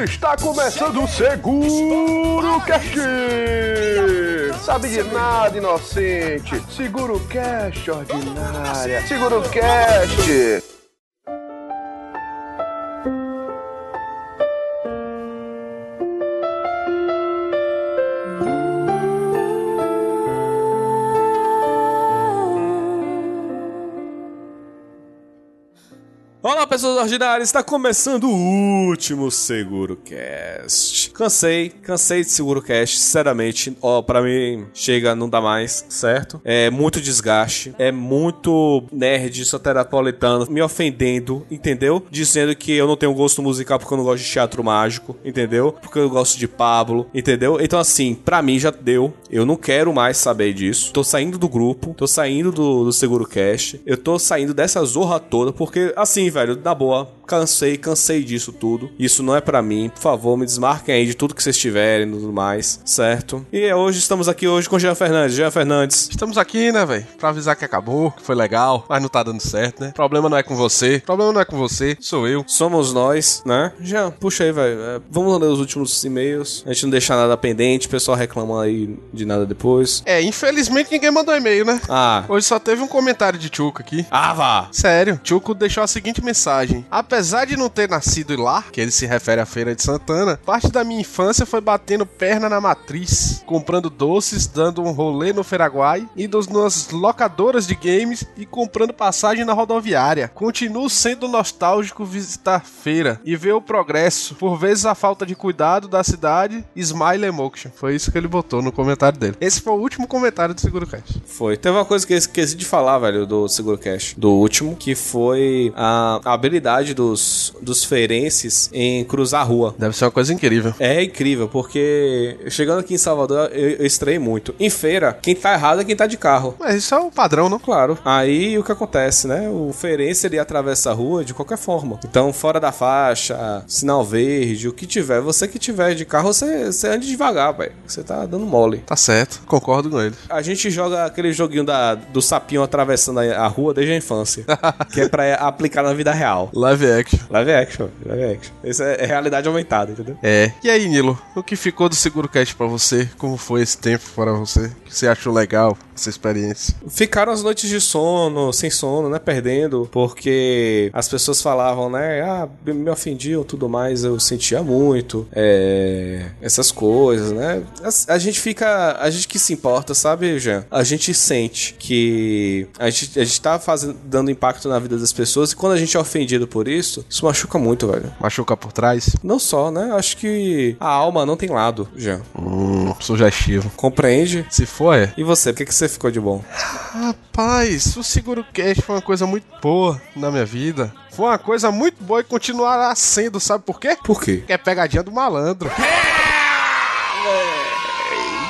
Está começando o Seguro Cast! Sabe de nada, inocente! Seguro Cast, ordinária! Seguro Cast! Pessoas ordinárias, está começando o último Seguro Cast. Cansei, cansei de Seguro Cast, sinceramente. Ó, pra mim, chega, não dá mais, certo? É muito desgaste, é muito nerd soteropolitano me ofendendo, entendeu? Dizendo que eu não tenho gosto musical porque eu não gosto de teatro mágico, entendeu? Porque eu gosto de Pablo, entendeu? Então, assim, pra mim já deu. Eu não quero mais saber disso. Tô saindo do grupo, tô saindo do, do Seguro Cast, eu tô saindo dessa zorra toda, porque, assim, velho, na boa, cansei, cansei disso tudo. Isso não é para mim. Por favor, me desmarquem aí de tudo que vocês tiverem e tudo mais, certo? E hoje estamos aqui hoje com o Jean Fernandes. Jean Fernandes. Estamos aqui, né, velho? Pra avisar que acabou, que foi legal, mas não tá dando certo, né? Problema não é com você, problema não é com você, sou eu. Somos nós, né? Jean, puxa aí, velho. É, vamos ler os últimos e-mails. A gente não deixa nada pendente, o pessoal reclama aí de nada depois. É, infelizmente ninguém mandou e-mail, né? Ah. Hoje só teve um comentário de Chuco aqui. Ah, vá! Sério, Chuco deixou a seguinte mensagem. Apesar de não ter nascido lá, que ele se refere à Feira de Santana, parte da minha infância foi batendo perna na matriz, comprando doces, dando um rolê no Feraguai, indo nas locadoras de games e comprando passagem na rodoviária. Continuo sendo nostálgico visitar feira e ver o progresso, por vezes a falta de cuidado da cidade, smile emotion. Foi isso que ele botou no comentário dele. Esse foi o último comentário do Seguro Cash. Foi. Teve uma coisa que eu esqueci de falar, velho, do Seguro Cash, do último, que foi a, a habilidade dos, dos feirenses em cruzar a rua. Deve ser uma coisa incrível. É incrível, porque chegando aqui em Salvador, eu, eu estranhei muito. Em feira, quem tá errado é quem tá de carro. Mas isso é o padrão, não? Claro. Aí o que acontece, né? O feirense ele atravessa a rua de qualquer forma. Então, fora da faixa, sinal verde, o que tiver, você que tiver de carro, você, você ande devagar, velho. Você tá dando mole. Tá certo, concordo com ele. A gente joga aquele joguinho da, do sapinho atravessando a, a rua desde a infância. que é pra aplicar na vida real. Live action. Live action, live action. Isso é, é realidade aumentada, entendeu? É. E aí, Nilo, o que ficou do Seguro Cast pra você? Como foi esse tempo para você? O que você achou legal essa experiência? Ficaram as noites de sono, sem sono, né? Perdendo, porque as pessoas falavam, né? Ah, me ofendiam tudo mais, eu sentia muito. É, essas coisas, né? A, a, gente fica. A gente que se importa, sabe, Jean? A gente sente que a gente, a gente tá fazendo, dando impacto na vida das pessoas e quando a gente é ofendido por isso, isso machuca muito, velho. Machuca por trás? Não só, né? Acho que a alma não tem lado, Jean. Hum, sugestivo. Compreende? Se for, é. E você, o que, que você ficou de bom? Rapaz, o Seguro Cash foi uma coisa muito boa na minha vida. Foi uma coisa muito boa e continuará sendo, sabe por quê? Por quê? Porque é pegadinha do malandro.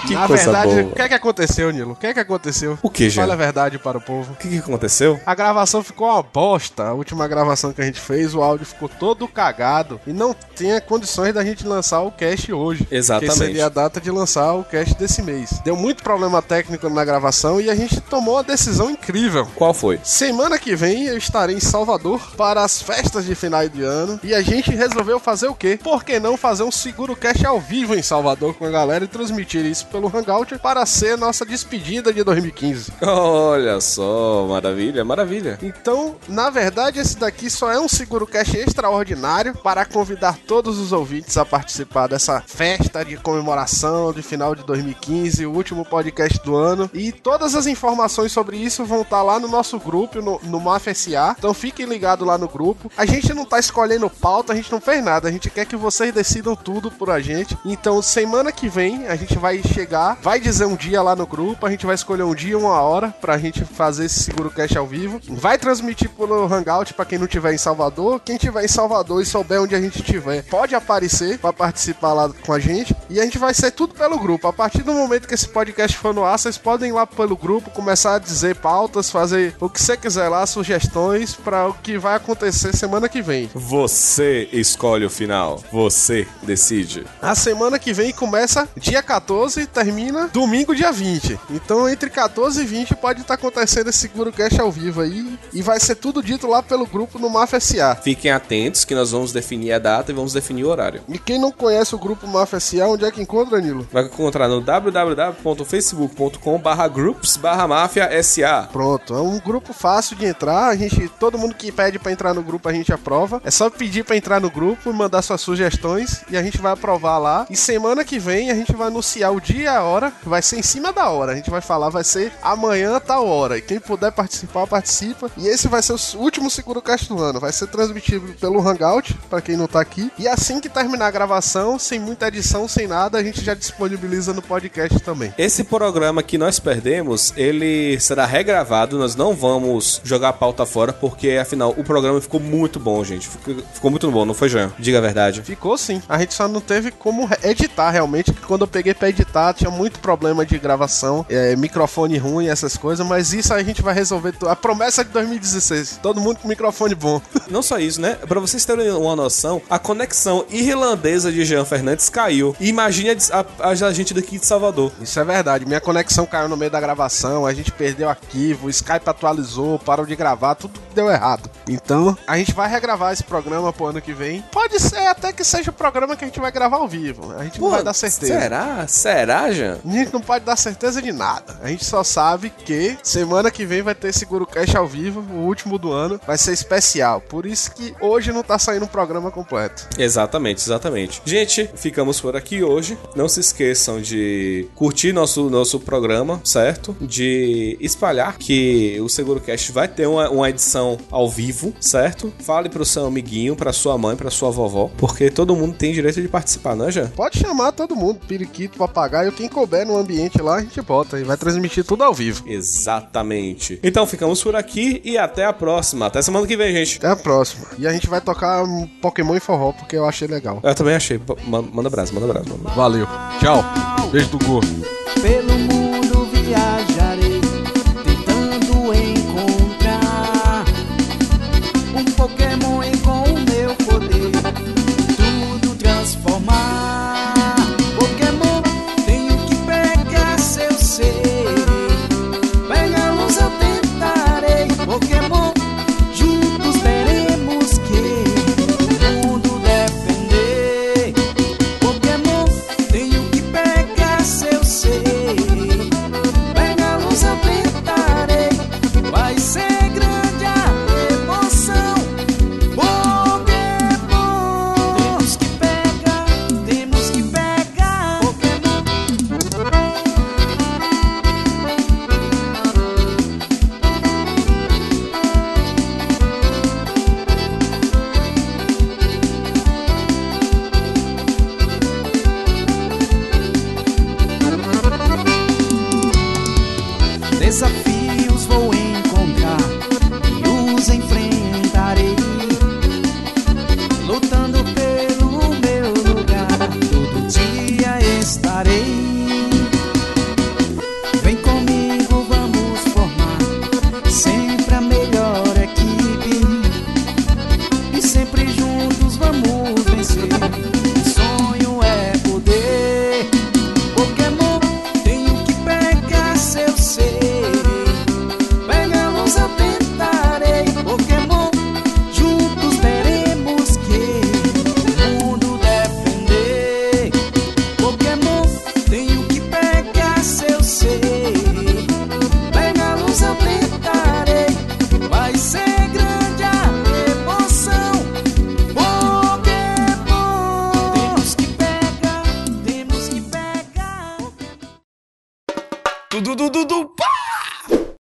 Que Na verdade, boa. o que é que aconteceu, Nilo? O que é que aconteceu? O que, Jean? Fala a verdade para o povo. O que, que aconteceu? A gravação ficou uma bosta. A última gravação que a gente fez, o áudio ficou todo cagado. E não tinha condições da gente lançar o cast hoje. Exatamente. Que seria a data de lançar o cast desse mês. Deu muito problema técnico na gravação e a gente tomou uma decisão incrível. Qual foi? Semana que vem eu estarei em Salvador para as festas de final de ano e a gente resolveu fazer o quê? Por que não fazer um seguro cast ao vivo em Salvador com a galera e transmitir isso pelo Hangout para ser nossa despedida de 2015? Olha só, maravilha, maravilha. Então, na verdade, esse daqui só é um seguro cash extraordinário para convidar todos os ouvintes a participar dessa festa de comemoração de final de 2015, o último podcast do ano. E todas as informações sobre isso vão estar lá no nosso grupo, no, no MAFSA. Então fiquem ligados lá no grupo. A gente não tá escolhendo pauta, a gente não fez nada. A gente quer que vocês decidam tudo por a gente. Então, semana que vem, a gente vai chegar, vai dizer um dia lá no grupo, a gente vai escolher um dia, uma hora, pra gente fazer esse seguro cash ao vivo. Vai transmitir pelo Hangout pra quem não tiver em Salvador. Quem tiver em Salvador e souber onde a gente tiver, pode aparecer pra participar lá com a gente. E a gente vai ser tudo pelo grupo. A partir do momento que esse podcast for no ar, vocês podem ir lá pelo grupo, começar a dizer pautas, fazer o que você quiser lá, sugestões para o que vai acontecer semana que vem. Você escolhe o final. Você decide. A semana que vem começa dia 14, termina domingo, dia 20. Então, entre 14 e 20 pode estar acontecendo esse Seguro Cash ao vivo aí. E vai ser tudo dito lá pelo grupo no Mafia SA. Fiquem atentos que nós vamos definir a data e vamos definir o horário. E quem não conhece o grupo Mafia SA, onde é que encontra, Danilo? Vai encontrar no www.facebook.com barra groups barra máfia SA. Pronto, é um grupo fácil de entrar. A gente, todo mundo que pede pra entrar no grupo, a gente aprova. É só pedir pra entrar no grupo, mandar suas sugestões e a gente vai aprovar lá. E semana que vem a gente vai anunciar o dia e a hora. Vai ser em cima da hora. A gente vai falar, vai ser amanhã tal hora. E quem puder participar, participa. E esse vai ser o último Seguro Cast do ano. Vai ser transmitido pelo Hangout, pra quem não tá aqui. E assim que terminar a gravação, sem muita edição, sem nada, a gente já disponibiliza no podcast também. Esse programa que nós perdemos, ele será regravado. Nós não vamos jogar a pauta fora, porque afinal o programa ficou muito bom, gente. Ficou, ficou muito bom, não foi, Jean? Diga a verdade. Ficou sim. A gente só não teve como editar realmente, que quando eu peguei pra editar tinha muito problema de gravação, é, microfone ruim, essas coisas, mas isso a gente vai resolver. A promessa de 2016. Todo mundo com microfone bom. Não só isso, né? Pra vocês terem uma noção, a conexão irlandesa de Jean Fernandes caiu. Imagine a, a, a gente daqui de Salvador. Isso é verdade. Minha conexão caiu no meio da gravação, a gente perdeu arquivo, o Skype atualizou, parou de gravar, tudo deu errado. Então, a gente vai regravar esse programa pro ano que vem. Pode ser até que seja o programa que a gente vai gravar ao vivo. A gente não vai dar certeza. Será? Será, Jean? A gente não pode dar certeza de nada. A gente só sabe que semana que vem vai ter Seguro Cash ao vivo, o último do ano. Vai ser especial. Por isso que hoje não tá saindo um programa completo. Exatamente, exatamente. Gente, ficamos por aqui hoje. Não se esqueçam de curtir nosso, nosso programa, certo? De espalhar que o SeguroCast vai ter uma, uma edição ao vivo, certo? Fale pro seu amiguinho, pra sua mãe, pra sua vovó, porque todo mundo tem direito de participar, não é, Jean? Pode chamar todo mundo, periquito, papagaio, quem couber no ambiente lá, a gente bota e vai transmitir tudo ao vivo. Exatamente. Então ficamos por aqui e até a próxima. Até semana que vem, gente. Até a próxima. E a gente vai tocar um Pokémon em forró, porque eu achei legal. Eu também achei. Ma- Manda abraço, manda abraço. Manda. Valeu. Tchau. Beijo do gordo.